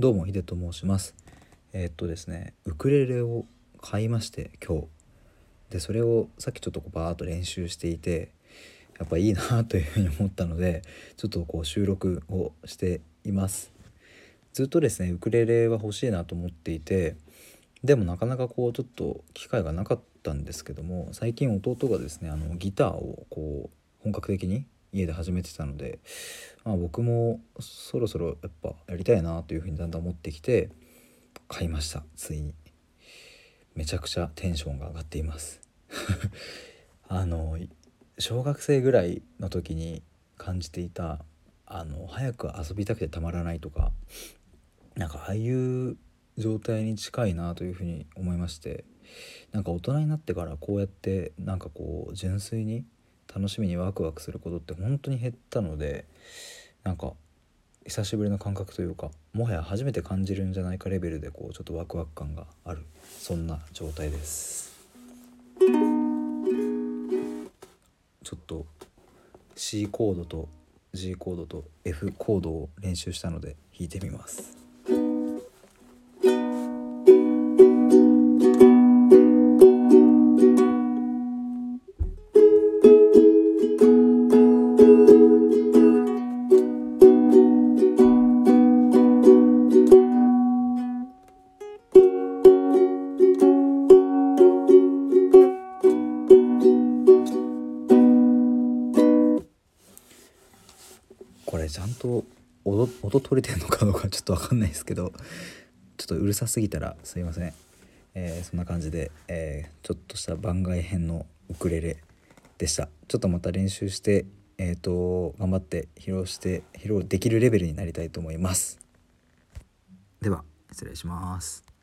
どうもヒデと申します。えーっとですねウクレレを買いまして今日。でそれをさっきちょっとこうバーッと練習していてやっぱいいなというふうに思ったのでちょっとこう収録をしています。ずっとですねウクレレは欲しいなと思っていてでもなかなかこうちょっと機会がなかったんですけども最近弟がですねあのギターをこう本格的に家で始めてたので、まあ、僕もそろそろやっぱやりたいなというふうにだんだん思ってきて買いました。ついに。めちゃくちゃテンションが上がっています。あの小学生ぐらいの時に感じていたあの早く遊びたくてたまらないとかなんかああいう状態に近いなというふうに思いましてなんか大人になってからこうやってなんかこう純粋に楽しみにワクワクすることって本当に減ったのでなんか久しぶりの感覚というかもはや初めて感じるんじゃないかレベルでこうちょっとワクワク感があるそんな状態です。ちょっと C コードと G コードと F コードを練習したので弾いてみます。これちゃんと音取れてるのかどうかちょっと分かんないですけどちょっとうるさすぎたらすいません、えーそんな感じで、えーちょっとした番外編のウクレレでした。ちょっとまた練習してえっ、と頑張って披露して披露できるレベルになりたいと思います。では失礼します。